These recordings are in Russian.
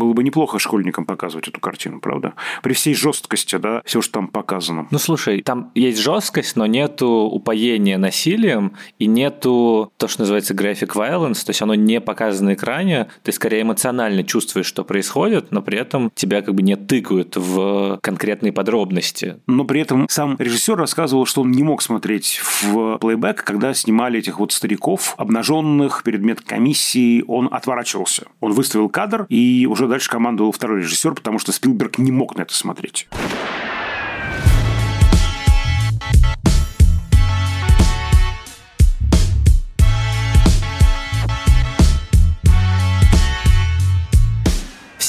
Было бы неплохо школьникам показывать эту картину, правда? При всей жесткости, да, все, что там показано. Ну, слушай, там есть жесткость, но нету упоения насилием и нету то, что называется graphic violence, то есть оно не показано на экране, ты скорее эмоционально чувствуешь, что происходит, но при этом тебя как бы не тыкают в конкретные подробности. Но при этом сам режиссер рассказывал, что он не мог смотреть в плейбэк, когда снимали этих вот стариков, обнаженных перед медкомиссией, он отворачивался. Он выставил кадр, и уже дальше командовал второй режиссер, потому что Спилберг не мог на это смотреть.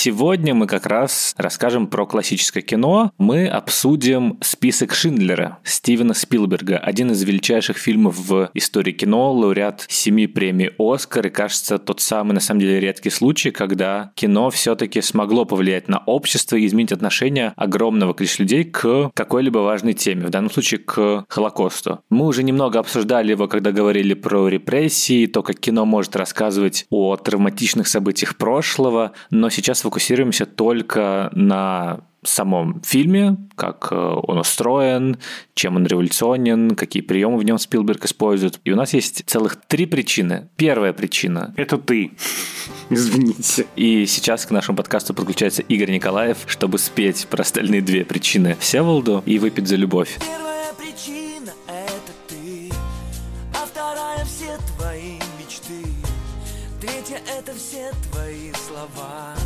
Сегодня мы как раз расскажем про классическое кино. Мы обсудим «Список Шиндлера» Стивена Спилберга, один из величайших фильмов в истории кино, лауреат семи премий «Оскар», и, кажется, тот самый, на самом деле, редкий случай, когда кино все-таки смогло повлиять на общество и изменить отношение огромного количества людей к какой-либо важной теме, в данном случае к Холокосту. Мы уже немного обсуждали его, когда говорили про репрессии, то, как кино может рассказывать о травматичных событиях прошлого, но сейчас сфокусируемся только на самом фильме, как э, он устроен, чем он революционен, какие приемы в нем Спилберг использует. И у нас есть целых три причины. Первая причина. Это ты. Извините. И сейчас к нашему подкасту подключается Игорь Николаев, чтобы спеть про остальные две причины Всеволоду и выпить за любовь. Первая причина – это ты, а вторая – все твои мечты. Третья – это все твои слова.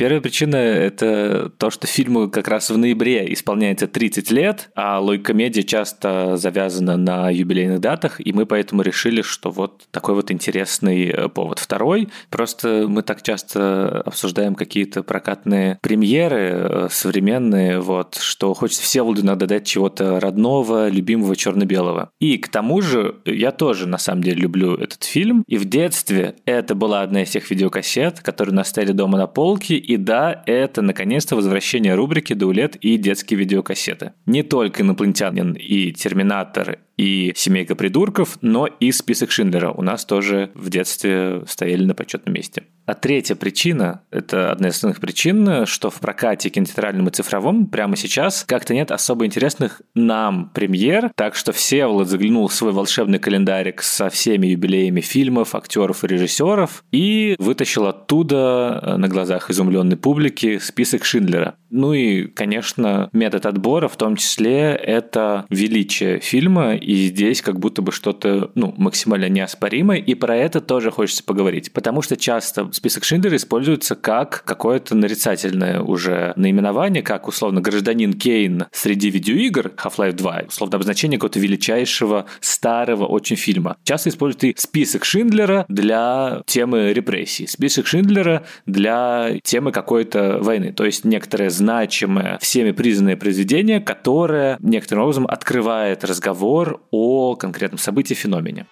Первая причина – это то, что фильму как раз в ноябре исполняется 30 лет, а логикомедия часто завязана на юбилейных датах, и мы поэтому решили, что вот такой вот интересный э, повод. Второй – просто мы так часто обсуждаем какие-то прокатные премьеры э, современные, вот, что хочется Всеволоду иногда дать чего-то родного, любимого, черно-белого. И к тому же я тоже, на самом деле, люблю этот фильм, и в детстве это была одна из тех видеокассет, которые настояли дома на полке, и да, это наконец-то возвращение рубрики «Даулет» и детские видеокассеты. Не только «Инопланетянин» и «Терминатор» и «Семейка придурков», но и список Шиндлера у нас тоже в детстве стояли на почетном месте. А третья причина, это одна из основных причин, что в прокате кинотеатральном и цифровом прямо сейчас как-то нет особо интересных нам премьер, так что Всеволод заглянул в свой волшебный календарик со всеми юбилеями фильмов, актеров и режиссеров и вытащил оттуда э, на глазах изумленной публики список Шиндлера. Ну и, конечно, метод отбора в том числе это величие фильма, и здесь как будто бы что-то ну, максимально неоспоримое, и про это тоже хочется поговорить, потому что часто список Шиндлера используется как какое-то нарицательное уже наименование, как условно гражданин Кейн среди видеоигр Half-Life 2, условно обозначение какого-то величайшего старого очень фильма. Часто используют и список Шиндлера для темы репрессий, список Шиндлера для темы какой-то войны, то есть некоторое значимое, всеми признанное произведение, которое некоторым образом открывает разговор о конкретном событии, феномене.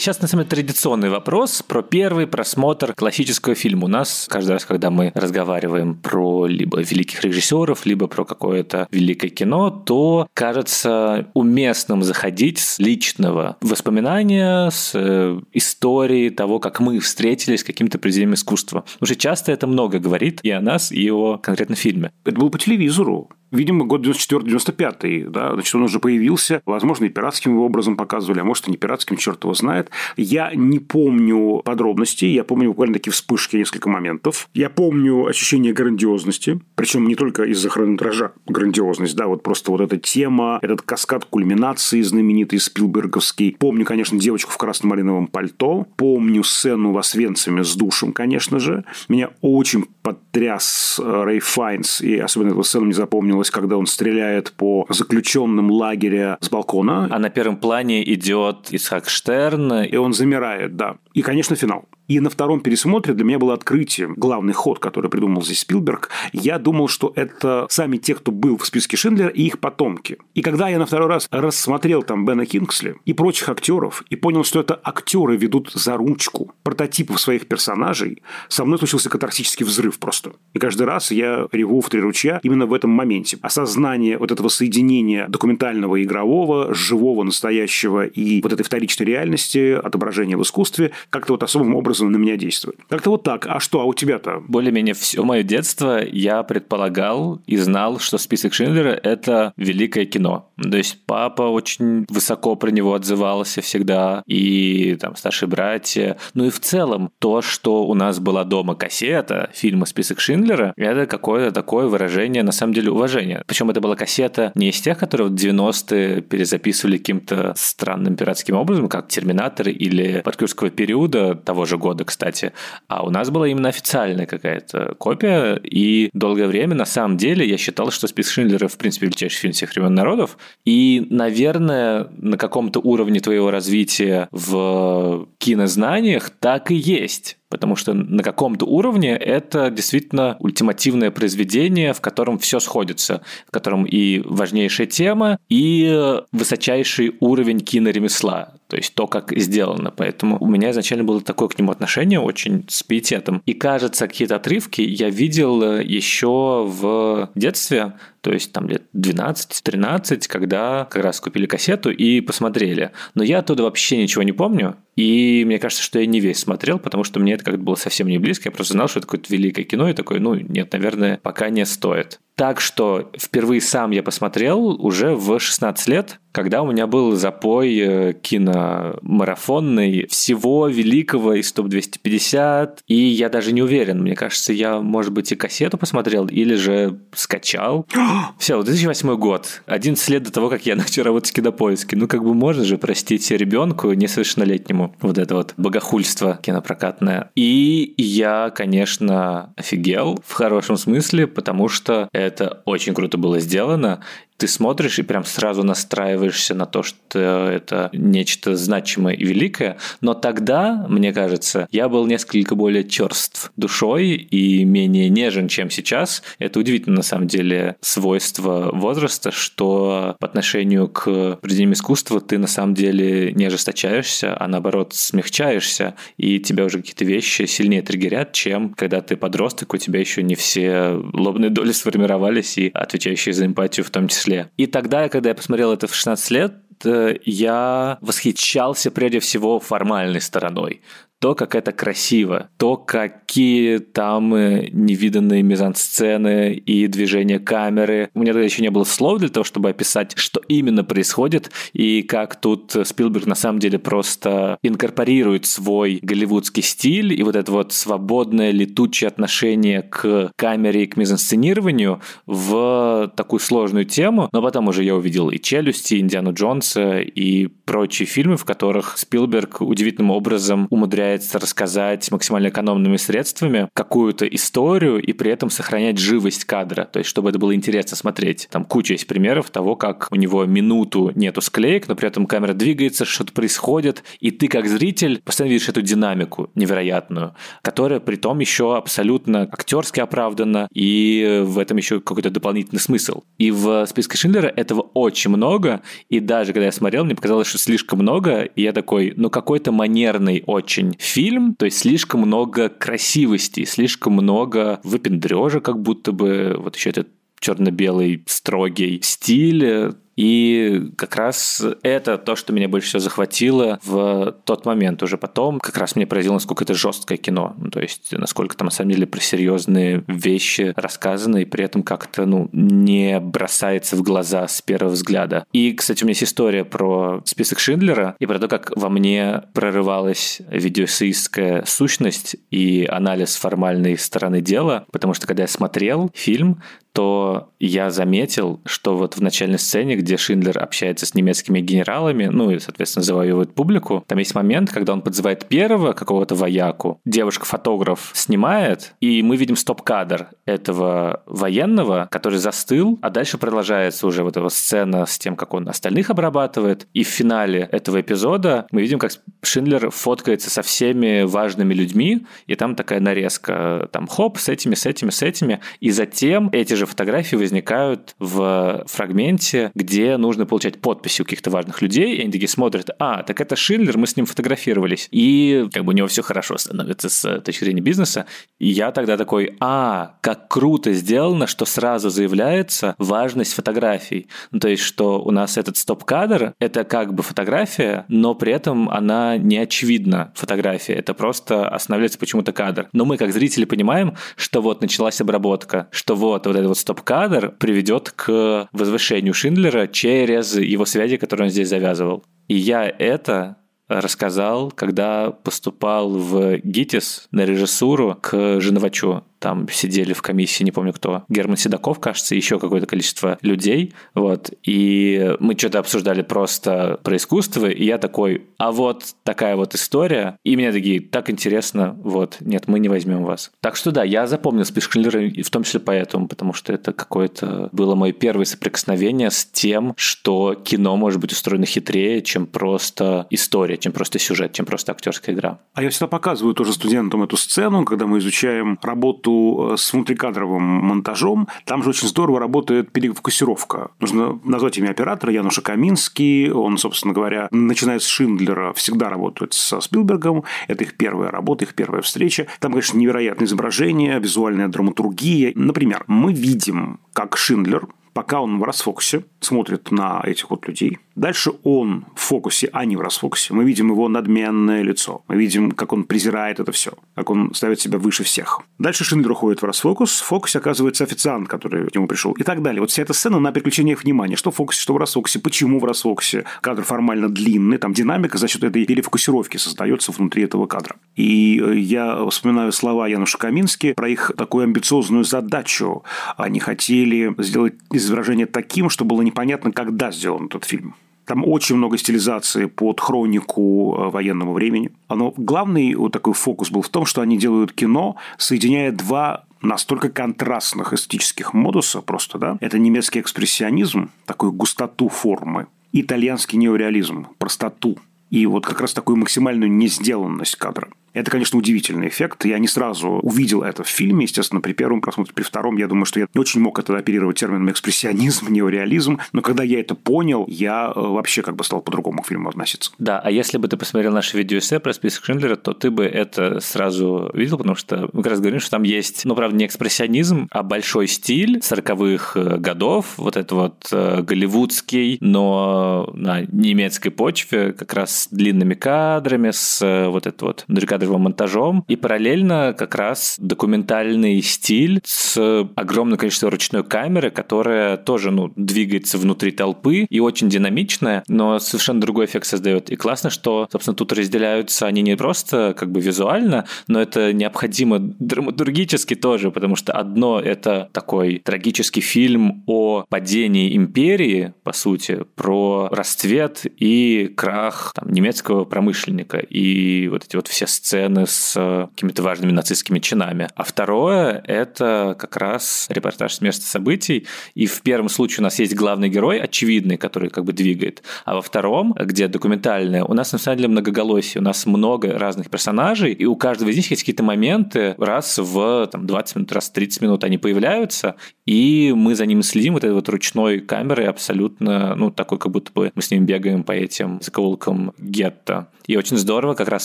Сейчас, на самом деле, традиционный вопрос про первый просмотр классического фильма. У нас каждый раз, когда мы разговариваем про либо великих режиссеров, либо про какое-то великое кино, то кажется уместным заходить с личного воспоминания, с э, истории того, как мы встретились с каким-то произведением искусства. Уже часто это много говорит и о нас, и о конкретном фильме. Это было по телевизору. Видимо, год 94-95, да, значит, он уже появился, возможно, и пиратским его образом показывали, а может, и не пиратским, черт его знает. Я не помню подробностей, я помню буквально такие вспышки, несколько моментов. Я помню ощущение грандиозности, причем не только из-за хронометража грандиозность, да, вот просто вот эта тема, этот каскад кульминации знаменитый Спилберговский. Помню, конечно, девочку в красно-малиновом пальто, помню сцену в Освенциме с душем, конечно же. Меня очень потряс э, Рэй Файнс, и особенно эту сцену не запомнил вспомнилось, когда он стреляет по заключенным лагеря с балкона. А на первом плане идет Исхак Штерн. И он замирает, да. И, конечно, финал. И на втором пересмотре для меня было открытие, главный ход, который придумал здесь Спилберг. Я думал, что это сами те, кто был в списке Шиндлера и их потомки. И когда я на второй раз рассмотрел там Бена Кингсли и прочих актеров, и понял, что это актеры ведут за ручку прототипов своих персонажей, со мной случился катарсический взрыв просто. И каждый раз я реву в три ручья именно в этом моменте. Осознание вот этого соединения документального и игрового, живого, настоящего и вот этой вторичной реальности, отображения в искусстве, как-то вот особым образом на меня действует. Как-то вот так. А что, а у тебя-то? Более-менее все мое детство я предполагал и знал, что список Шиндлера – это великое кино. То есть папа очень высоко про него отзывался всегда, и там старшие братья. Ну и в целом то, что у нас была дома кассета фильма «Список Шиндлера», это какое-то такое выражение, на самом деле, уважения. Причем это была кассета не из тех, которые в 90-е перезаписывали каким-то странным пиратским образом, как «Терминатор» или «Паркюрского периода» того же года, кстати. А у нас была именно официальная какая-то копия, и долгое время, на самом деле, я считал, что «Список Шиндлера» в принципе величайший фильм всех времен народов, и, наверное, на каком-то уровне твоего развития в кинознаниях так и есть. Потому что на каком-то уровне это действительно ультимативное произведение, в котором все сходится, в котором и важнейшая тема, и высочайший уровень киноремесла, то есть то, как сделано. Поэтому у меня изначально было такое к нему отношение очень с пиететом. И кажется, какие-то отрывки я видел еще в детстве, то есть там лет 12-13, когда как раз купили кассету и посмотрели. Но я оттуда вообще ничего не помню, и мне кажется, что я не весь смотрел, потому что мне это как-то было совсем не близко. Я просто знал, что это какое-то великое кино, и такой, ну, нет, наверное, пока не стоит. Так что впервые сам я посмотрел уже в 16 лет, когда у меня был запой э, киномарафонный всего великого из топ-250, и я даже не уверен, мне кажется, я, может быть, и кассету посмотрел, или же скачал. Все, 2008 год, 11 лет до того, как я начал работать в кинопоиске. Ну, как бы можно же простить ребенку несовершеннолетнему вот это вот богохульство кинопрокатное. И я, конечно, офигел в хорошем смысле, потому что это очень круто было сделано ты смотришь и прям сразу настраиваешься на то, что это нечто значимое и великое. Но тогда, мне кажется, я был несколько более черств душой и менее нежен, чем сейчас. Это удивительно, на самом деле, свойство возраста, что по отношению к произведениям искусства ты на самом деле не ожесточаешься, а наоборот смягчаешься, и тебя уже какие-то вещи сильнее триггерят, чем когда ты подросток, у тебя еще не все лобные доли сформировались и отвечающие за эмпатию в том числе числе. И тогда, когда я посмотрел это в 16 лет, э, я восхищался прежде всего формальной стороной то, как это красиво, то, какие там э, невиданные мизансцены и движения камеры. У меня тогда еще не было слов для того, чтобы описать, что именно происходит, и как тут Спилберг на самом деле просто инкорпорирует свой голливудский стиль и вот это вот свободное летучее отношение к камере и к мизансценированию в такую сложную тему. Но потом уже я увидел и «Челюсти», и «Индиану Джонса», и прочие фильмы, в которых Спилберг удивительным образом умудряется умудряется рассказать максимально экономными средствами какую-то историю и при этом сохранять живость кадра, то есть чтобы это было интересно смотреть. Там куча есть примеров того, как у него минуту нету склеек, но при этом камера двигается, что-то происходит, и ты как зритель постоянно видишь эту динамику невероятную, которая при том еще абсолютно актерски оправдана, и в этом еще какой-то дополнительный смысл. И в списке Шиндлера этого очень много, и даже когда я смотрел, мне показалось, что слишком много, и я такой, ну какой-то манерный очень фильм, то есть слишком много красивости, слишком много выпендрежа, как будто бы вот еще этот черно-белый строгий стиль, и как раз это то, что меня больше всего захватило в тот момент. Уже потом как раз мне поразило, насколько это жесткое кино. Ну, то есть, насколько там на самом деле про серьезные вещи рассказаны, и при этом как-то ну, не бросается в глаза с первого взгляда. И, кстати, у меня есть история про список Шиндлера и про то, как во мне прорывалась видеоэссеистская сущность и анализ формальной стороны дела, потому что когда я смотрел фильм, то я заметил, что вот в начальной сцене, где Шиндлер общается с немецкими генералами, ну и, соответственно, завоевывает публику, там есть момент, когда он подзывает первого какого-то вояку, девушка-фотограф снимает, и мы видим стоп-кадр этого военного, который застыл, а дальше продолжается уже вот эта сцена с тем, как он остальных обрабатывает, и в финале этого эпизода мы видим, как Шиндлер фоткается со всеми важными людьми, и там такая нарезка, там хоп, с этими, с этими, с этими, и затем эти же фотографии возникают в фрагменте, где нужно получать подписи у каких-то важных людей, и они такие смотрят, а, так это Шиндлер, мы с ним фотографировались, и как бы у него все хорошо становится с точки зрения бизнеса, и я тогда такой, а, как круто сделано, что сразу заявляется важность фотографий, ну, то есть, что у нас этот стоп-кадр, это как бы фотография, но при этом она не очевидна фотография, это просто останавливается почему-то кадр. Но мы, как зрители, понимаем, что вот началась обработка, что вот, вот этот вот стоп-кадр приведет к возвышению Шиндлера через его связи, которые он здесь завязывал. И я это рассказал, когда поступал в ГИТИС на режиссуру к Женовачу там сидели в комиссии, не помню кто, Герман Седоков, кажется, еще какое-то количество людей, вот, и мы что-то обсуждали просто про искусство, и я такой, а вот такая вот история, и мне такие, так интересно, вот, нет, мы не возьмем вас. Так что да, я запомнил список Шиндлера, в том числе поэтому, потому что это какое-то было мое первое соприкосновение с тем, что кино может быть устроено хитрее, чем просто история, чем просто сюжет, чем просто актерская игра. А я всегда показываю тоже студентам эту сцену, когда мы изучаем работу работу э, с внутрикадровым монтажом, там же очень здорово работает перефокусировка. Нужно назвать имя оператора Януша Каминский. Он, собственно говоря, начиная с Шиндлера, всегда работает со Спилбергом. Это их первая работа, их первая встреча. Там, конечно, невероятное изображение, визуальная драматургия. Например, мы видим, как Шиндлер пока он в расфокусе, смотрит на этих вот людей. Дальше он в фокусе, а не в расфокусе. Мы видим его надменное лицо. Мы видим, как он презирает это все. Как он ставит себя выше всех. Дальше Шиндлер уходит в расфокус. В фокусе оказывается официант, который к нему пришел. И так далее. Вот вся эта сцена на переключениях внимания. Что в фокусе, что в расфокусе. Почему в расфокусе. Кадр формально длинный. Там динамика за счет этой перефокусировки создается внутри этого кадра. И э, я вспоминаю слова Януша Камински про их такую амбициозную задачу. Они хотели сделать изображение таким, что было непонятно, когда сделан этот фильм. Там очень много стилизации под хронику э, военного времени. Но главный вот такой фокус был в том, что они делают кино, соединяя два настолько контрастных эстетических модуса просто, да. Это немецкий экспрессионизм, такую густоту формы, итальянский неореализм, простоту и вот как раз такую максимальную несделанность кадра. Это, конечно, удивительный эффект. Я не сразу увидел это в фильме, естественно, при первом просмотре, при втором, я думаю, что я не очень мог это оперировать термином экспрессионизм, неореализм, но когда я это понял, я э, вообще как бы стал по-другому к фильму относиться. Да, а если бы ты посмотрел наше видеоэссе про список Шиндлера, то ты бы это сразу видел, потому что мы как раз говорим, что там есть, ну, правда, не экспрессионизм, а большой стиль 40-х э, годов, вот это вот э, голливудский, но на немецкой почве, как раз с длинными кадрами, с вот это вот кадровым монтажом, и параллельно как раз документальный стиль с огромным количеством ручной камеры, которая тоже ну, двигается внутри толпы и очень динамичная, но совершенно другой эффект создает. И классно, что, собственно, тут разделяются они не просто как бы визуально, но это необходимо драматургически тоже, потому что одно — это такой трагический фильм о падении империи, по сути, про расцвет и крах там, немецкого промышленника. И вот эти вот все сцены сцены с э, какими-то важными нацистскими чинами. А второе — это как раз репортаж с места событий. И в первом случае у нас есть главный герой, очевидный, который как бы двигает. А во втором, где документальное, у нас на самом деле многоголосие. У нас много разных персонажей, и у каждого из них есть какие-то моменты. Раз в там, 20 минут, раз в 30 минут они появляются, и мы за ними следим вот этой вот ручной камерой абсолютно, ну, такой, как будто бы мы с ним бегаем по этим закоулкам гетто. И очень здорово как раз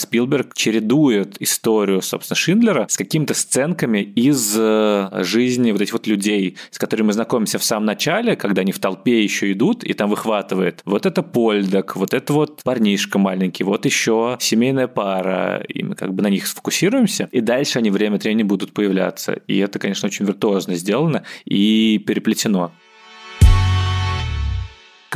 Спилберг чередует историю, собственно, Шиндлера с какими-то сценками из э, жизни вот этих вот людей, с которыми мы знакомимся в самом начале, когда они в толпе еще идут, и там выхватывает вот это Польдок, вот это вот парнишка маленький, вот еще семейная пара, и мы как бы на них сфокусируемся, и дальше они время от времени будут появляться. И это, конечно, очень виртуозно сделано и переплетено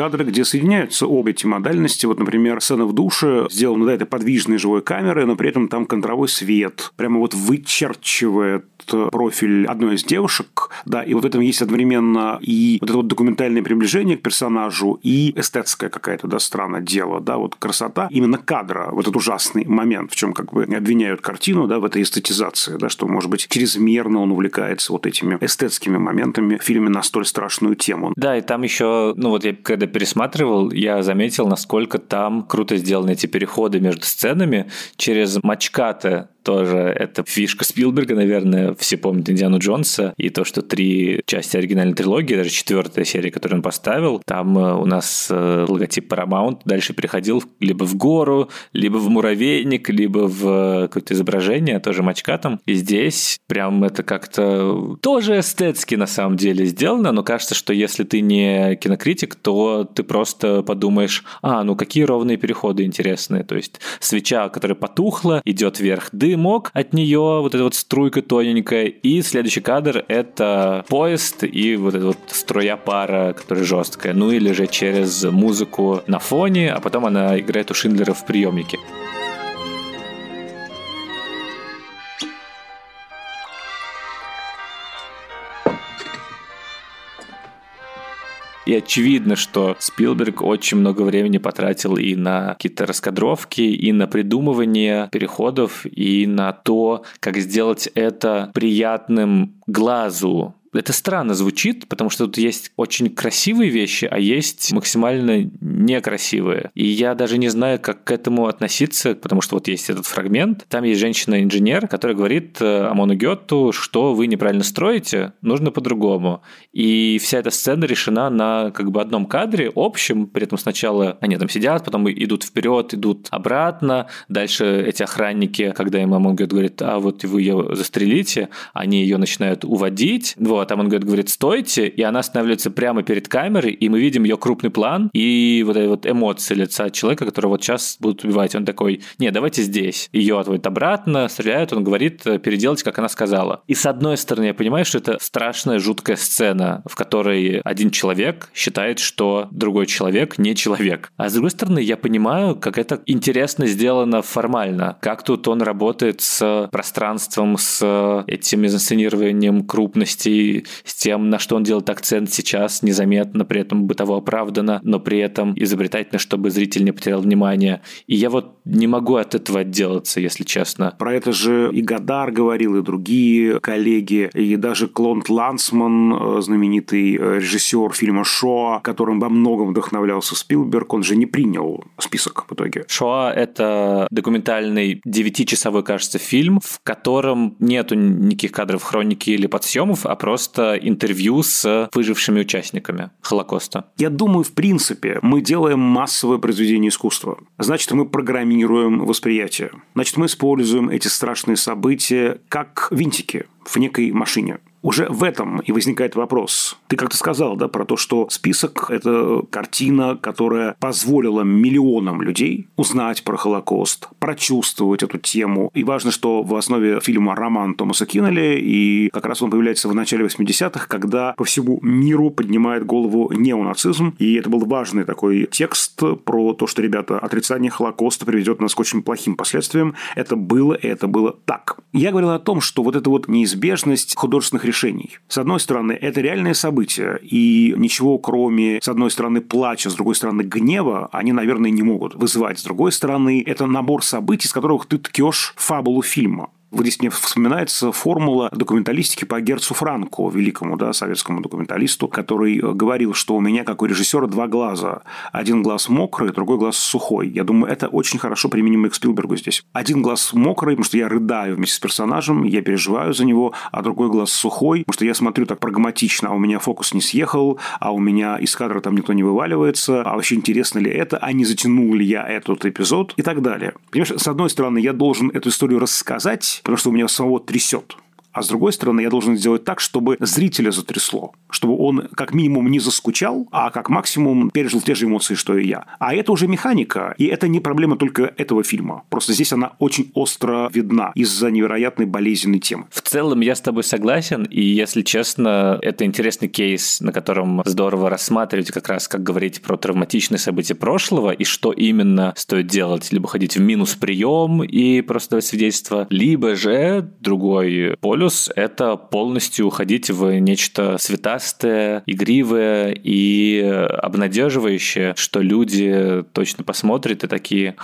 кадры, где соединяются обе эти модальности. Вот, например, сцена в душе сделана да, этой подвижной живой камерой, но при этом там контровой свет. Прямо вот вычерчивает профиль одной из девушек, да, и вот в этом есть одновременно и вот это вот документальное приближение к персонажу, и эстетская какая-то, да, странное дело, да, вот красота именно кадра, вот этот ужасный момент, в чем как бы обвиняют картину, да, в этой эстетизации, да, что, может быть, чрезмерно он увлекается вот этими эстетскими моментами в фильме на столь страшную тему. Да, и там еще, ну вот я когда пересматривал, я заметил, насколько там круто сделаны эти переходы между сценами через мачкаты тоже это фишка Спилберга, наверное, все помнят Индиану Джонса, и то, что три части оригинальной трилогии, даже четвертая серия, которую он поставил, там э, у нас э, логотип Paramount дальше переходил либо в гору, либо в муравейник, либо в какое-то изображение, тоже мачкатом. И здесь прям это как-то тоже эстетски на самом деле сделано, но кажется, что если ты не кинокритик, то ты просто подумаешь, а, ну какие ровные переходы интересные. То есть свеча, которая потухла, идет вверх дым, дымок от нее, вот эта вот струйка тоненькая, и следующий кадр — это поезд и вот эта вот струя пара, которая жесткая, ну или же через музыку на фоне, а потом она играет у Шиндлера в приемнике. И очевидно, что Спилберг очень много времени потратил и на какие-то раскадровки, и на придумывание переходов, и на то, как сделать это приятным глазу это странно звучит, потому что тут есть очень красивые вещи, а есть максимально некрасивые. И я даже не знаю, как к этому относиться, потому что вот есть этот фрагмент. Там есть женщина-инженер, которая говорит э, Амону Гетту, что вы неправильно строите, нужно по-другому. И вся эта сцена решена на как бы одном кадре, общем, при этом сначала они там сидят, потом идут вперед, идут обратно, дальше эти охранники, когда им Амон Гет говорит, а вот вы ее застрелите, они ее начинают уводить, вот, а там он говорит, говорит, стойте, и она останавливается прямо перед камерой, и мы видим ее крупный план и вот эти вот эмоции лица человека, который вот сейчас будут убивать. Он такой, не, давайте здесь. Ее отводят обратно, стреляют, он говорит, переделать, как она сказала. И с одной стороны, я понимаю, что это страшная, жуткая сцена, в которой один человек считает, что другой человек не человек. А с другой стороны, я понимаю, как это интересно сделано формально, как тут он работает с пространством, с этим инсценированием крупности с тем, на что он делает акцент сейчас, незаметно, при этом бытово оправдано, но при этом изобретательно, чтобы зритель не потерял внимание. И я вот не могу от этого отделаться, если честно. Про это же и Гадар говорил, и другие коллеги, и даже Клонт Лансман, э, знаменитый э, режиссер фильма «Шоа», которым во многом вдохновлялся Спилберг, он же не принял список в итоге. «Шоа» — это документальный девятичасовой, кажется, фильм, в котором нету никаких кадров хроники или подсъемов, а просто просто интервью с выжившими участниками Холокоста? Я думаю, в принципе, мы делаем массовое произведение искусства. Значит, мы программируем восприятие. Значит, мы используем эти страшные события как винтики в некой машине. Уже в этом и возникает вопрос. Ты как-то сказал, да, про то, что список – это картина, которая позволила миллионам людей узнать про Холокост, прочувствовать эту тему. И важно, что в основе фильма роман Томаса Киннелли, и как раз он появляется в начале 80-х, когда по всему миру поднимает голову неонацизм. И это был важный такой текст про то, что, ребята, отрицание Холокоста приведет нас к очень плохим последствиям. Это было, и это было так. Я говорил о том, что вот эта вот неизбежность художественных решений. С одной стороны, это реальное событие, и ничего кроме, с одной стороны, плача, с другой стороны, гнева, они, наверное, не могут вызывать. С другой стороны, это набор событий, с которых ты ткешь фабулу фильма. Вот здесь мне вспоминается формула документалистики по Герцу Франко, великому да, советскому документалисту, который э, говорил, что у меня, как у режиссера, два глаза. Один глаз мокрый, другой глаз сухой. Я думаю, это очень хорошо применимо к Спилбергу здесь. Один глаз мокрый, потому что я рыдаю вместе с персонажем, я переживаю за него, а другой глаз сухой, потому что я смотрю так прагматично, а у меня фокус не съехал, а у меня из кадра там никто не вываливается, а вообще интересно ли это, а не затянул ли я этот эпизод и так далее. Понимаешь, с одной стороны, я должен эту историю рассказать, потому что у меня самого трясет. А с другой стороны, я должен сделать так, чтобы зрителя затрясло. Чтобы он как минимум не заскучал, а как максимум пережил те же эмоции, что и я. А это уже механика. И это не проблема только этого фильма. Просто здесь она очень остро видна из-за невероятной болезненной темы. В целом я с тобой согласен. И, если честно, это интересный кейс, на котором здорово рассматривать как раз, как говорить про травматичные события прошлого и что именно стоит делать. Либо ходить в минус прием и просто давать свидетельство, либо же другой полюс полюс — это полностью уходить в нечто светастое, игривое и обнадеживающее, что люди точно посмотрят и такие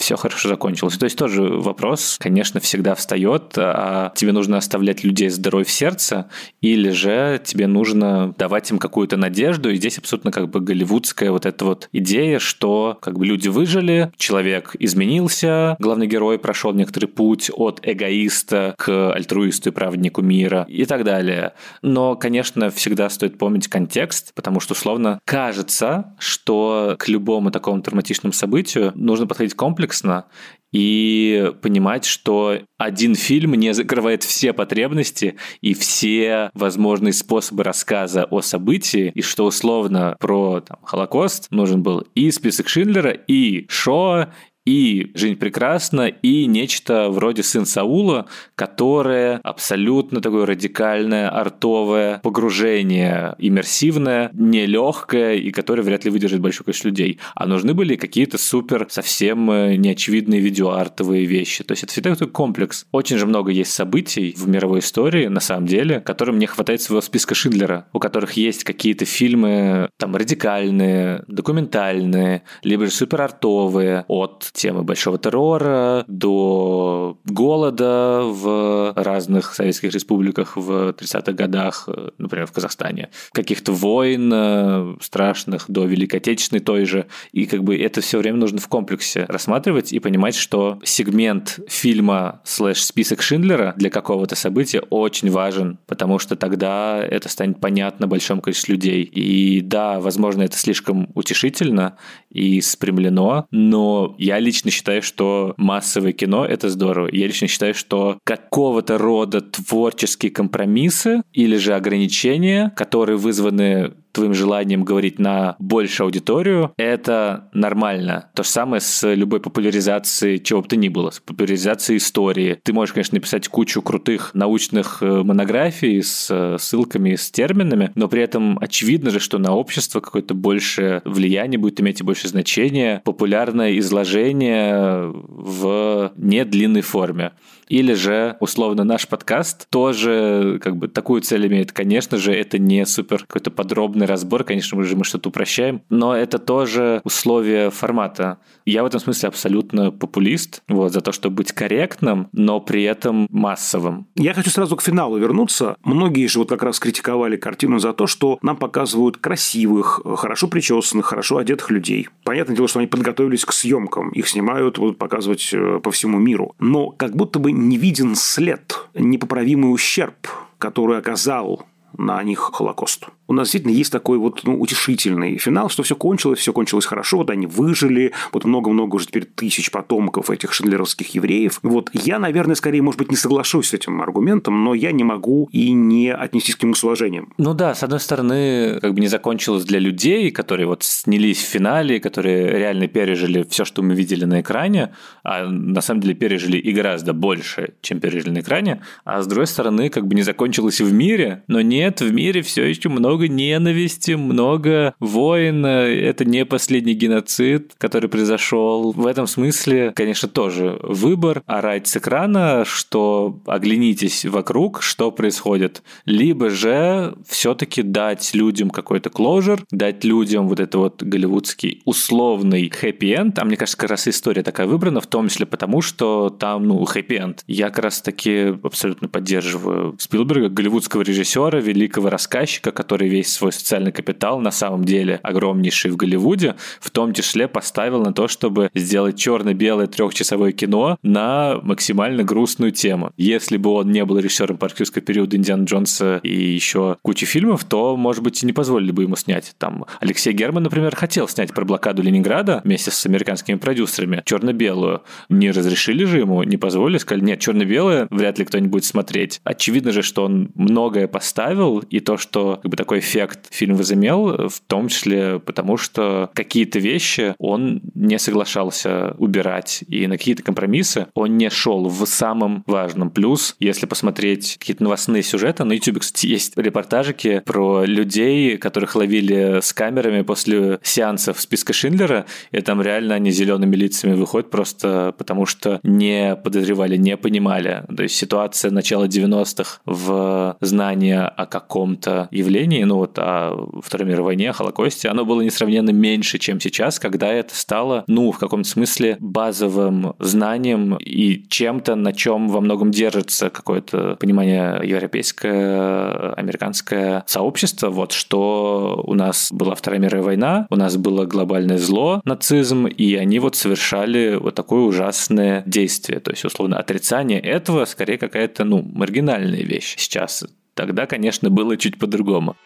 все хорошо закончилось. То есть тоже вопрос, конечно, всегда встает, а тебе нужно оставлять людей здоровья в сердце, или же тебе нужно давать им какую-то надежду, и здесь абсолютно как бы голливудская вот эта вот идея, что как бы люди выжили, человек изменился, главный герой прошел некоторый путь от эгоиста к альтруисту и праведнику мира и так далее. Но, конечно, всегда стоит помнить контекст, потому что, условно, кажется, что к любому такому травматичному событию нужно подходить комплекс комплексно и понимать, что один фильм не закрывает все потребности и все возможные способы рассказа о событии, и что условно про там, Холокост нужен был и список Шиндлера, и Шо, и «Жизнь прекрасна», и нечто вроде «Сын Саула», которое абсолютно такое радикальное, артовое погружение, иммерсивное, нелегкое, и которое вряд ли выдержит большое количество людей. А нужны были какие-то супер, совсем э, неочевидные видеоартовые вещи. То есть это всегда такой комплекс. Очень же много есть событий в мировой истории, на самом деле, которым не хватает своего списка Шиндлера, у которых есть какие-то фильмы там радикальные, документальные, либо же супер артовые от темы большого террора до голода в разных советских республиках в 30-х годах, например, в Казахстане, каких-то войн э, страшных до Великой Отечественной той же. И как бы это все время нужно в комплексе рассматривать и понимать, что сегмент фильма слэш список Шиндлера для какого-то события очень важен, потому что тогда это станет понятно большому количеству людей. И да, возможно, это слишком утешительно и спрямлено, но я лично считаю, что массовое кино — это здорово. Я лично считаю, что какого-то рода творческие компромиссы или же ограничения, которые вызваны твоим желанием говорить на большую аудиторию, это нормально. То же самое с любой популяризацией чего бы то ни было, с популяризацией истории. Ты можешь, конечно, написать кучу крутых научных э, монографий с э, ссылками, с терминами, но при этом очевидно же, что на общество какое-то большее влияние будет иметь и больше значения популярное изложение в недлинной форме. Или же, условно, наш подкаст тоже как бы такую цель имеет. Конечно же, это не супер какой-то подробный разбор, конечно же, мы что-то упрощаем, но это тоже условие формата. Я в этом смысле абсолютно популист, вот, за то, чтобы быть корректным, но при этом массовым. Я хочу сразу к финалу вернуться. Многие же вот как раз критиковали картину за то, что нам показывают красивых, хорошо причесанных, хорошо одетых людей. Понятное дело, что они подготовились к съемкам. Их снимают, будут показывать э, по всему миру. Но как будто бы не виден след, непоправимый ущерб, который оказал на них Холокост у нас действительно есть такой вот ну, утешительный финал, что все кончилось, все кончилось хорошо, вот они выжили, вот много-много уже теперь тысяч потомков этих шендлеровских евреев. Вот я, наверное, скорее, может быть, не соглашусь с этим аргументом, но я не могу и не отнестись к нему с уважением. Ну да, с одной стороны, как бы не закончилось для людей, которые вот снялись в финале, которые реально пережили все, что мы видели на экране, а на самом деле пережили и гораздо больше, чем пережили на экране, а с другой стороны, как бы не закончилось в мире, но нет, в мире все еще много много ненависти, много войн. Это не последний геноцид, который произошел. В этом смысле, конечно, тоже выбор орать с экрана, что оглянитесь вокруг, что происходит. Либо же все-таки дать людям какой-то кложер, дать людям вот это вот голливудский условный хэппи-энд. А мне кажется, как раз история такая выбрана, в том числе потому, что там, ну, хэппи-энд. Я как раз таки абсолютно поддерживаю Спилберга, голливудского режиссера, великого рассказчика, который весь свой социальный капитал на самом деле огромнейший в Голливуде, в том числе поставил на то, чтобы сделать черно-белое трехчасовое кино на максимально грустную тему. Если бы он не был режиссером паркюрского периода Индиана Джонса и еще кучи фильмов, то, может быть, и не позволили бы ему снять. Там Алексей Герман, например, хотел снять про блокаду Ленинграда вместе с американскими продюсерами, черно-белую. Не разрешили же ему, не позволили, сказали, нет, черно-белое вряд ли кто-нибудь смотреть. Очевидно же, что он многое поставил, и то, что как бы такой эффект фильм возымел, в том числе потому, что какие-то вещи он не соглашался убирать, и на какие-то компромиссы он не шел в самом важном. Плюс, если посмотреть какие-то новостные сюжеты, на YouTube, кстати, есть репортажики про людей, которых ловили с камерами после сеансов списка Шиндлера, и там реально они зелеными лицами выходят просто потому, что не подозревали, не понимали. То есть ситуация начала 90-х в знании о каком-то явлении, ну вот о Второй мировой войне, о Холокосте, оно было несравненно меньше, чем сейчас, когда это стало, ну, в каком-то смысле базовым знанием и чем-то, на чем во многом держится какое-то понимание европейское, американское сообщество, вот что у нас была Вторая мировая война, у нас было глобальное зло, нацизм, и они вот совершали вот такое ужасное действие. То есть, условно, отрицание этого скорее какая-то, ну, маргинальная вещь сейчас. Тогда, конечно, было чуть по-другому.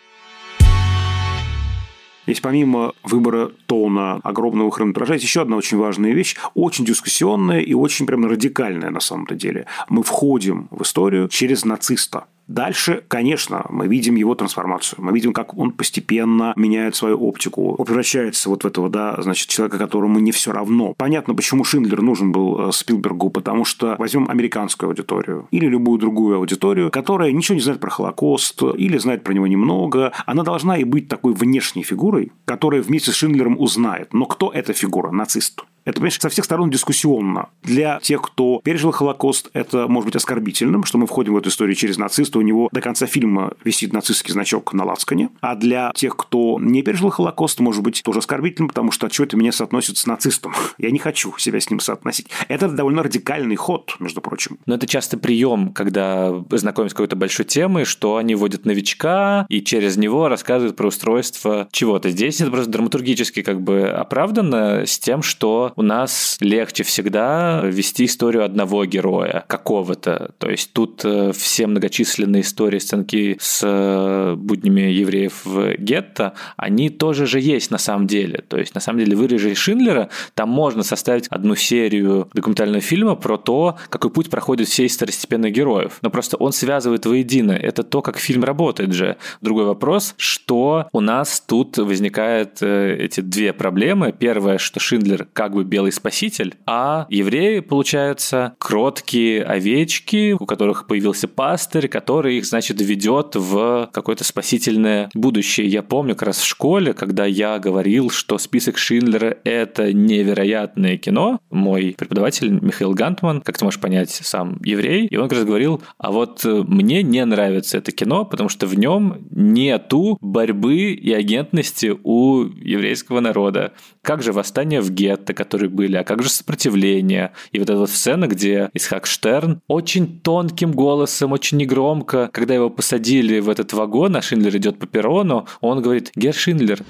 Есть помимо выбора тона огромного хронометража, есть еще одна очень важная вещь, очень дискуссионная и очень прям радикальная на самом-то деле. Мы входим в историю через нациста. Дальше, конечно, мы видим его трансформацию. Мы видим, как он постепенно меняет свою оптику, превращается вот в этого, да, значит, человека, которому не все равно. Понятно, почему Шиндлер нужен был э, Спилбергу, потому что возьмем американскую аудиторию или любую другую аудиторию, которая ничего не знает про Холокост или знает про него немного. Она должна и быть такой внешней фигурой, которая вместе с Шиндлером узнает. Но кто эта фигура? Нацист. Это, понимаешь, со всех сторон дискуссионно. Для тех, кто пережил Холокост, это может быть оскорбительным, что мы входим в эту историю через нациста, у него до конца фильма висит нацистский значок на лацкане. А для тех, кто не пережил Холокост, может быть тоже оскорбительным, потому что что это меня соотносит с нацистом. Я не хочу себя с ним соотносить. Это довольно радикальный ход, между прочим. Но это часто прием, когда знакомятся с какой-то большой темой, что они вводят новичка и через него рассказывают про устройство чего-то. Здесь это просто драматургически как бы оправдано с тем, что у нас легче всегда вести историю одного героя, какого-то. То есть тут э, все многочисленные истории, сценки с э, буднями евреев в гетто, они тоже же есть на самом деле. То есть на самом деле в Ире Шиндлера там можно составить одну серию документального фильма про то, какой путь проходит все из второстепенных героев. Но просто он связывает воедино. Это то, как фильм работает же. Другой вопрос, что у нас тут возникают э, эти две проблемы. Первое, что Шиндлер как бы белый спаситель, а евреи, получаются, кроткие овечки, у которых появился пастырь, который их, значит, ведет в какое-то спасительное будущее. Я помню как раз в школе, когда я говорил, что список Шиндлера — это невероятное кино, мой преподаватель Михаил Гантман, как ты можешь понять, сам еврей, и он как раз говорил, а вот э, мне не нравится это кино, потому что в нем нету борьбы и агентности у еврейского народа. Как же восстание в гетто, которые были, а как же сопротивление? И вот эта вот сцена, где Исхак Штерн очень тонким голосом, очень негромко, когда его посадили в этот вагон, а Шиндлер идет по перрону, он говорит «Гер Шиндлер».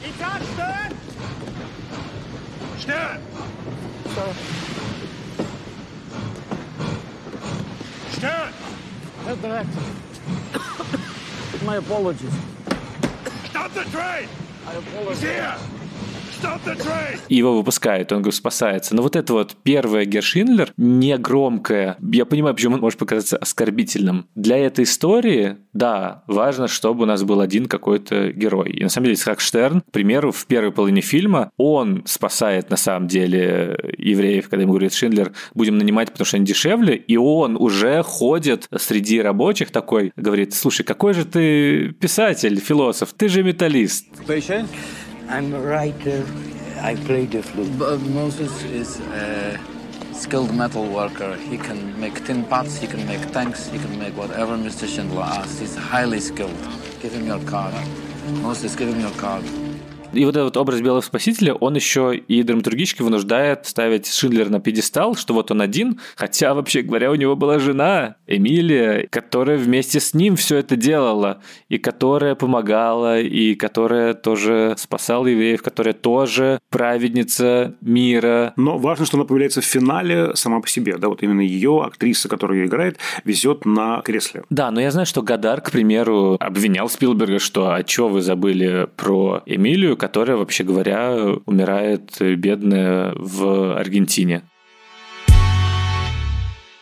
My apologies. Stop the train! I apologize. He's here! И его выпускают, он говорит, спасается. Но вот это вот первое Гершиндлер, не громкое, я понимаю, почему он может показаться оскорбительным. Для этой истории, да, важно, чтобы у нас был один какой-то герой. И на самом деле Исхак Штерн, к примеру, в первой половине фильма, он спасает на самом деле евреев, когда ему говорит Шиндлер, будем нанимать, потому что они дешевле, и он уже ходит среди рабочих такой, говорит, слушай, какой же ты писатель, философ, ты же металлист. Patient? I'm a writer. I play the flute. But uh, Moses is a skilled metal worker. He can make tin pots, he can make tanks, he can make whatever Mr. Schindler asks. He's highly skilled. Give him your card. Moses, give him your card. И вот этот образ белого спасителя, он еще и драматургически вынуждает ставить Шиндлер на пьедестал, что вот он один, хотя, вообще говоря, у него была жена Эмилия, которая вместе с ним все это делала, и которая помогала, и которая тоже спасала евреев, которая тоже праведница мира. Но важно, что она появляется в финале сама по себе, да, вот именно ее, актриса, которая ее играет, везет на кресле. Да, но я знаю, что Гадар, к примеру, обвинял Спилберга, что а что вы забыли про Эмилию, которая, вообще говоря, умирает бедная в Аргентине.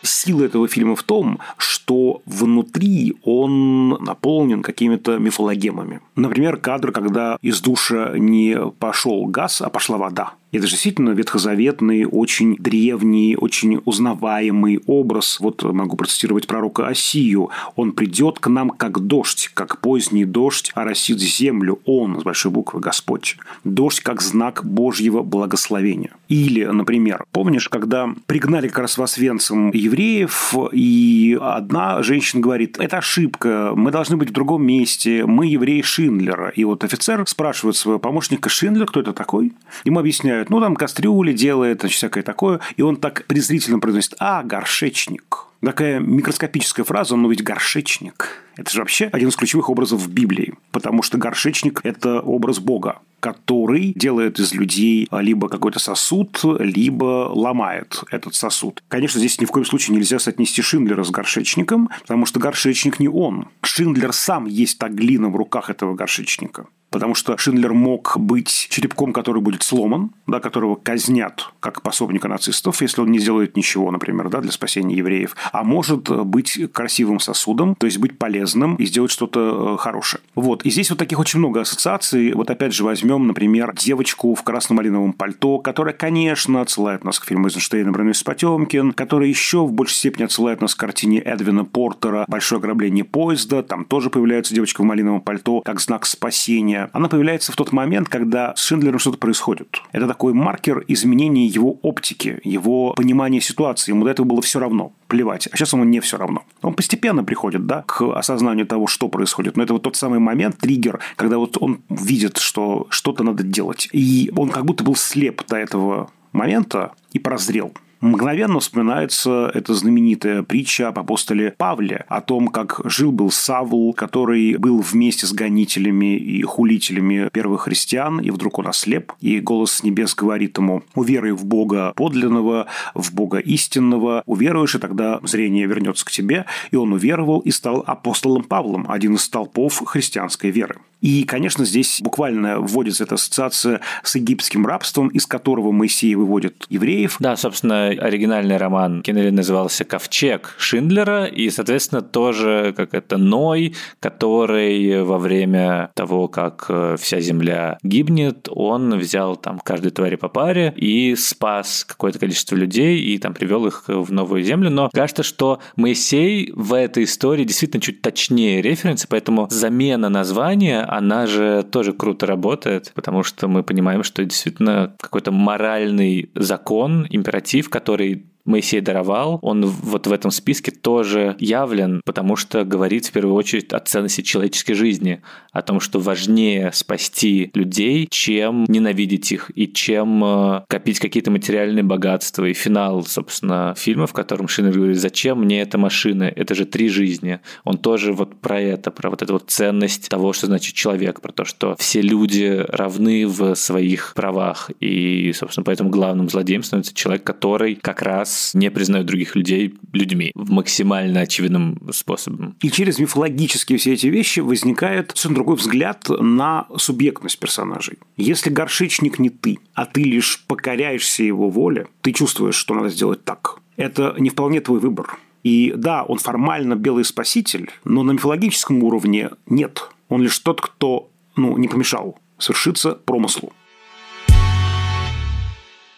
Сила этого фильма в том, что внутри он наполнен какими-то мифологемами. Например, кадр, когда из душа не пошел газ, а пошла вода. Это действительно ветхозаветный, очень древний, очень узнаваемый образ. Вот могу процитировать пророка Осию. «Он придет к нам, как дождь, как поздний дождь оросит землю. Он, с большой буквы, Господь. Дождь, как знак Божьего благословения». Или, например, помнишь, когда пригнали как раз в Освенцим евреев, и одна женщина говорит, это ошибка, мы должны быть в другом месте, мы евреи Шиндлера. И вот офицер спрашивает своего помощника, Шиндлер, кто это такой? Ему объясняют, ну, там кастрюли делает, значит, всякое такое. И он так презрительно произносит, а, горшечник. Такая микроскопическая фраза, но ведь горшечник. Это же вообще один из ключевых образов в Библии, потому что горшечник – это образ Бога, который делает из людей либо какой-то сосуд, либо ломает этот сосуд. Конечно, здесь ни в коем случае нельзя соотнести Шиндлера с горшечником, потому что горшечник не он. Шиндлер сам есть та глина в руках этого горшечника потому что Шиндлер мог быть черепком, который будет сломан, да, которого казнят как пособника нацистов, если он не сделает ничего, например, да, для спасения евреев, а может быть красивым сосудом, то есть быть полезным и сделать что-то э, хорошее. Вот. И здесь вот таких очень много ассоциаций. Вот опять же возьмем, например, девочку в красно-малиновом пальто, которая, конечно, отсылает нас к фильму Эйзенштейна «Бронис Потемкин», которая еще в большей степени отсылает нас к картине Эдвина Портера «Большое ограбление поезда». Там тоже появляется девочка в малиновом пальто как знак спасения она появляется в тот момент, когда с Шиндлером что-то происходит. Это такой маркер изменения его оптики, его понимания ситуации. Ему до этого было все равно, плевать. А сейчас ему не все равно. Он постепенно приходит да, к осознанию того, что происходит. Но это вот тот самый момент, триггер, когда вот он видит, что что-то надо делать. И он как будто был слеп до этого момента и прозрел мгновенно вспоминается эта знаменитая притча об апостоле Павле, о том, как жил-был Савл, который был вместе с гонителями и хулителями первых христиан, и вдруг он ослеп, и голос с небес говорит ему, уверуй в Бога подлинного, в Бога истинного, уверуешь, и тогда зрение вернется к тебе, и он уверовал и стал апостолом Павлом, один из столпов христианской веры. И, конечно, здесь буквально вводится эта ассоциация с египетским рабством, из которого Моисей выводит евреев. Да, собственно, оригинальный роман Кеннели назывался «Ковчег Шиндлера», и, соответственно, тоже как это Ной, который во время того, как э, вся земля гибнет, он взял там каждой твари по паре и спас какое-то количество людей и там привел их в новую землю. Но кажется, что Моисей в этой истории действительно чуть точнее референсы, поэтому замена названия, она же тоже круто работает, потому что мы понимаем, что действительно какой-то моральный закон, императив, который который Моисей даровал, он вот в этом списке тоже явлен, потому что говорит в первую очередь о ценности человеческой жизни, о том, что важнее спасти людей, чем ненавидеть их и чем э, копить какие-то материальные богатства. И финал, собственно, фильма, в котором Шинер говорит, зачем мне эта машина, это же три жизни. Он тоже вот про это, про вот эту вот ценность того, что значит человек, про то, что все люди равны в своих правах. И, собственно, поэтому главным злодеем становится человек, который как раз не признают других людей людьми в максимально очевидным способом. И через мифологические все эти вещи возникает совершенно другой взгляд на субъектность персонажей. Если горшечник не ты, а ты лишь покоряешься его воле, ты чувствуешь, что надо сделать так. Это не вполне твой выбор. И да, он формально белый спаситель, но на мифологическом уровне нет. Он лишь тот, кто ну, не помешал свершиться промыслу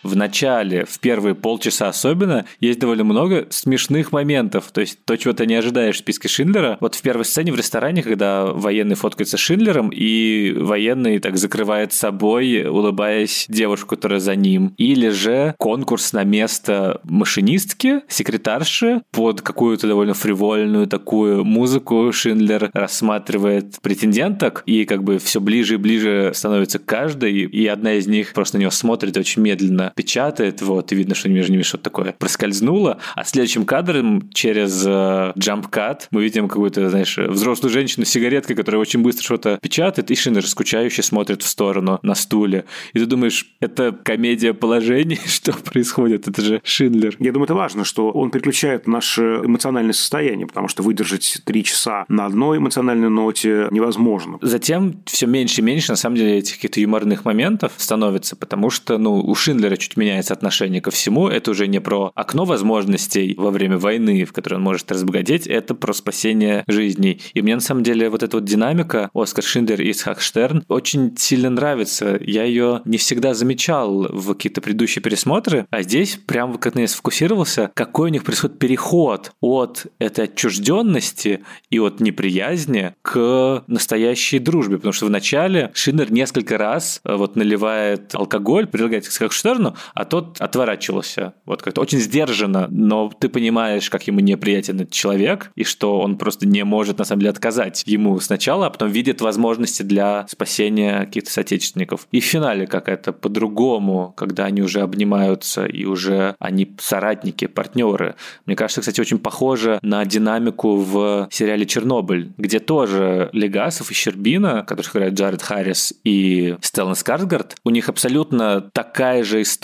в начале, в первые полчаса особенно, есть довольно много смешных моментов. То есть то, чего ты не ожидаешь в списке Шиндлера. Вот в первой сцене в ресторане, когда военный фоткается Шиндлером, и военный так закрывает собой, улыбаясь девушку, которая за ним. Или же конкурс на место машинистки, секретарши, под какую-то довольно фривольную такую музыку Шиндлер рассматривает претенденток, и как бы все ближе и ближе становится к каждой, и одна из них просто на него смотрит очень медленно, печатает, вот, и видно, что между ними что-то такое проскользнуло, а следующим кадром через э, cut мы видим какую-то, знаешь, взрослую женщину с сигареткой, которая очень быстро что-то печатает, и Шинер скучающе смотрит в сторону на стуле. И ты думаешь, это комедия положений, что происходит? Это же Шиндлер. Я думаю, это важно, что он переключает наше эмоциональное состояние, потому что выдержать три часа на одной эмоциональной ноте невозможно. Затем все меньше и меньше, на самом деле, этих каких-то юморных моментов становится, потому что, ну, у Шиндлера чуть меняется отношение ко всему. Это уже не про окно возможностей во время войны, в которой он может разбогатеть, это про спасение жизней. И мне на самом деле вот эта вот динамика Оскар Шиндер и Исхак Штерн очень сильно нравится. Я ее не всегда замечал в какие-то предыдущие пересмотры, а здесь прям как я сфокусировался, какой у них происходит переход от этой отчужденности и от неприязни к настоящей дружбе. Потому что вначале Шиндер несколько раз э, вот наливает алкоголь, предлагает Исхак Штерну, а тот отворачивался. Вот как-то очень сдержанно, но ты понимаешь, как ему неприятен этот человек, и что он просто не может, на самом деле, отказать ему сначала, а потом видит возможности для спасения каких-то соотечественников. И в финале как это по-другому, когда они уже обнимаются и уже они соратники, партнеры. Мне кажется, кстати, очень похоже на динамику в сериале «Чернобыль», где тоже Легасов и Щербина, которых играют Джаред Харрис и Стеллан Скарсгард, у них абсолютно такая же история,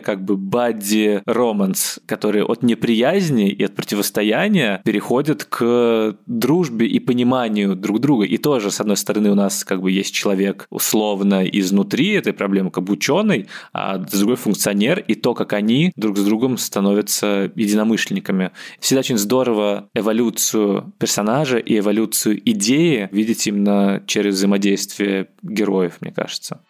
как бы бадди романс, который от неприязни и от противостояния переходит к дружбе и пониманию друг друга. И тоже, с одной стороны, у нас как бы есть человек условно изнутри этой проблемы, как бы ученый, а с другой функционер, и то, как они друг с другом становятся единомышленниками. Всегда очень здорово эволюцию персонажа и эволюцию идеи видеть именно через взаимодействие героев, мне кажется.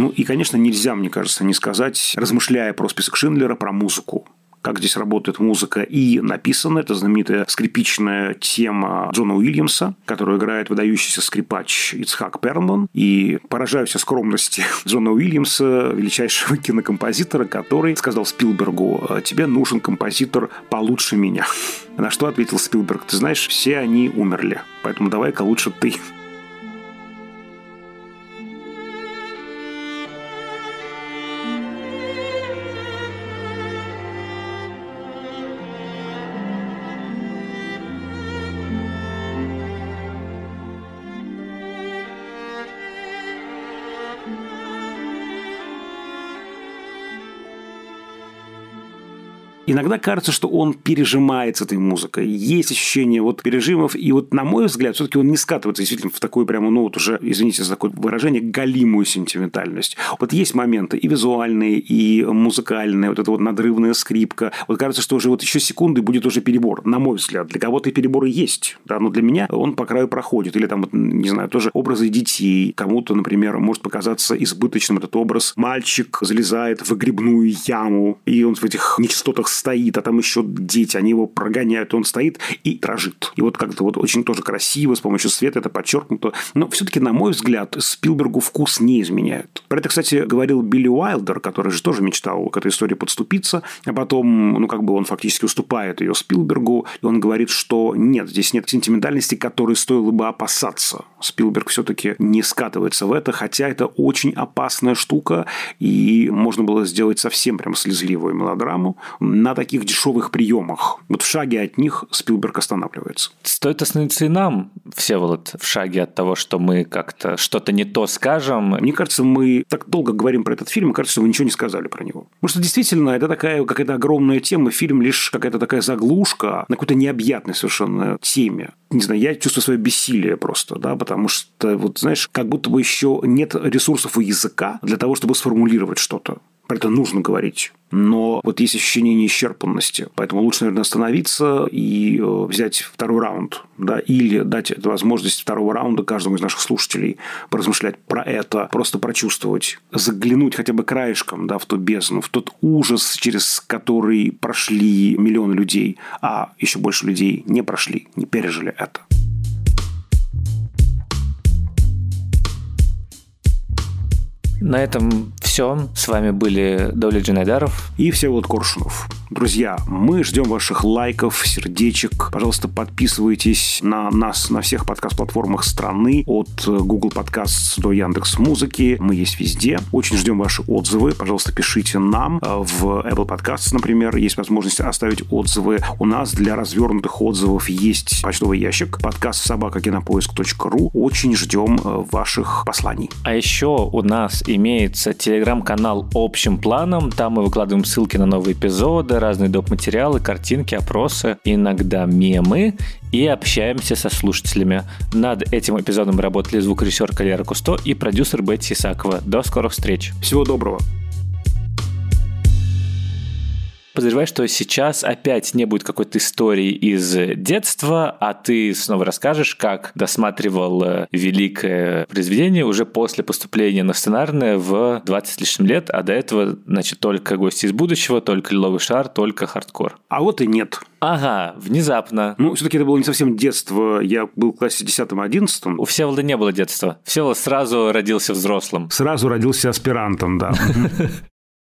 Ну и, конечно, нельзя, мне кажется, не сказать, размышляя про список Шиндлера, про музыку как здесь работает музыка, и написана. Это знаменитая скрипичная тема Джона Уильямса, которую играет выдающийся скрипач Ицхак Перлман. И поражаюсь скромности Джона Уильямса, величайшего кинокомпозитора, который сказал Спилбергу, тебе нужен композитор получше меня. На что ответил Спилберг, ты знаешь, все они умерли, поэтому давай-ка лучше ты. Иногда кажется, что он пережимает с этой музыкой. Есть ощущение вот пережимов, и вот, на мой взгляд, все-таки он не скатывается действительно в такую прямо, ну вот уже, извините за такое выражение, галимую сентиментальность. Вот есть моменты и визуальные, и музыкальные, вот эта вот надрывная скрипка. Вот кажется, что уже вот еще секунды будет уже перебор, на мой взгляд. Для кого-то переборы есть, да, но для меня он по краю проходит. Или там, вот, не знаю, тоже образы детей. Кому-то, например, может показаться избыточным этот образ. Мальчик залезает в грибную яму, и он в этих нечистотах стоит, а там еще дети, они его прогоняют, он стоит и дрожит. И вот как-то вот очень тоже красиво, с помощью света это подчеркнуто. Но все-таки, на мой взгляд, Спилбергу вкус не изменяют. Про это, кстати, говорил Билли Уайлдер, который же тоже мечтал к этой истории подступиться, а потом, ну, как бы он фактически уступает ее Спилбергу, и он говорит, что нет, здесь нет сентиментальности, которой стоило бы опасаться. Спилберг все-таки не скатывается в это, хотя это очень опасная штука, и можно было сделать совсем прям слезливую мелодраму. На на таких дешевых приемах. Вот в шаге от них Спилберг останавливается. Стоит остановиться и нам, все вот в шаге от того, что мы как-то что-то не то скажем. Мне кажется, мы так долго говорим про этот фильм, и кажется, что мы ничего не сказали про него. Потому что действительно, это такая какая-то огромная тема, фильм лишь какая-то такая заглушка на какой-то необъятной совершенно теме. Не знаю, я чувствую свое бессилие просто, да, потому что, вот знаешь, как будто бы еще нет ресурсов у языка для того, чтобы сформулировать что-то. Про это нужно говорить. Но вот есть ощущение неисчерпанности. Поэтому лучше, наверное, остановиться и э, взять второй раунд. Да, или дать возможность второго раунда каждому из наших слушателей поразмышлять про это, просто прочувствовать, заглянуть хотя бы краешком да, в ту бездну, в тот ужас, через который прошли миллионы людей, а еще больше людей не прошли, не пережили это. На этом все. С вами были Доля Джинайдаров и Всеволод Коршунов. Друзья, мы ждем ваших лайков, сердечек. Пожалуйста, подписывайтесь на нас на всех подкаст-платформах страны, от Google Podcasts до Яндекс Музыки. Мы есть везде. Очень ждем ваши отзывы. Пожалуйста, пишите нам. В Apple Podcasts, например, есть возможность оставить отзывы. У нас для развернутых отзывов есть почтовый ящик подкаст собакакинопоиск.ру. Очень ждем э, ваших посланий. А еще у нас имеется телеграм-канал общим планом. Там мы выкладываем ссылки на новые эпизоды, разные доп. материалы, картинки, опросы, иногда мемы и общаемся со слушателями. Над этим эпизодом работали звукорежиссер Калера Кусто и продюсер Бетти Исакова. До скорых встреч. Всего доброго. Подозреваю, что сейчас опять не будет какой-то истории из детства, а ты снова расскажешь, как досматривал э, великое произведение уже после поступления на сценарное в 20 с лишним лет, а до этого, значит, только «Гости из будущего», только «Лиловый шар», только «Хардкор». А вот и нет. Ага, внезапно. Ну, все-таки это было не совсем детство. Я был в классе 10-11. У Всеволода не было детства. Всеволод сразу родился взрослым. Сразу родился аспирантом, да.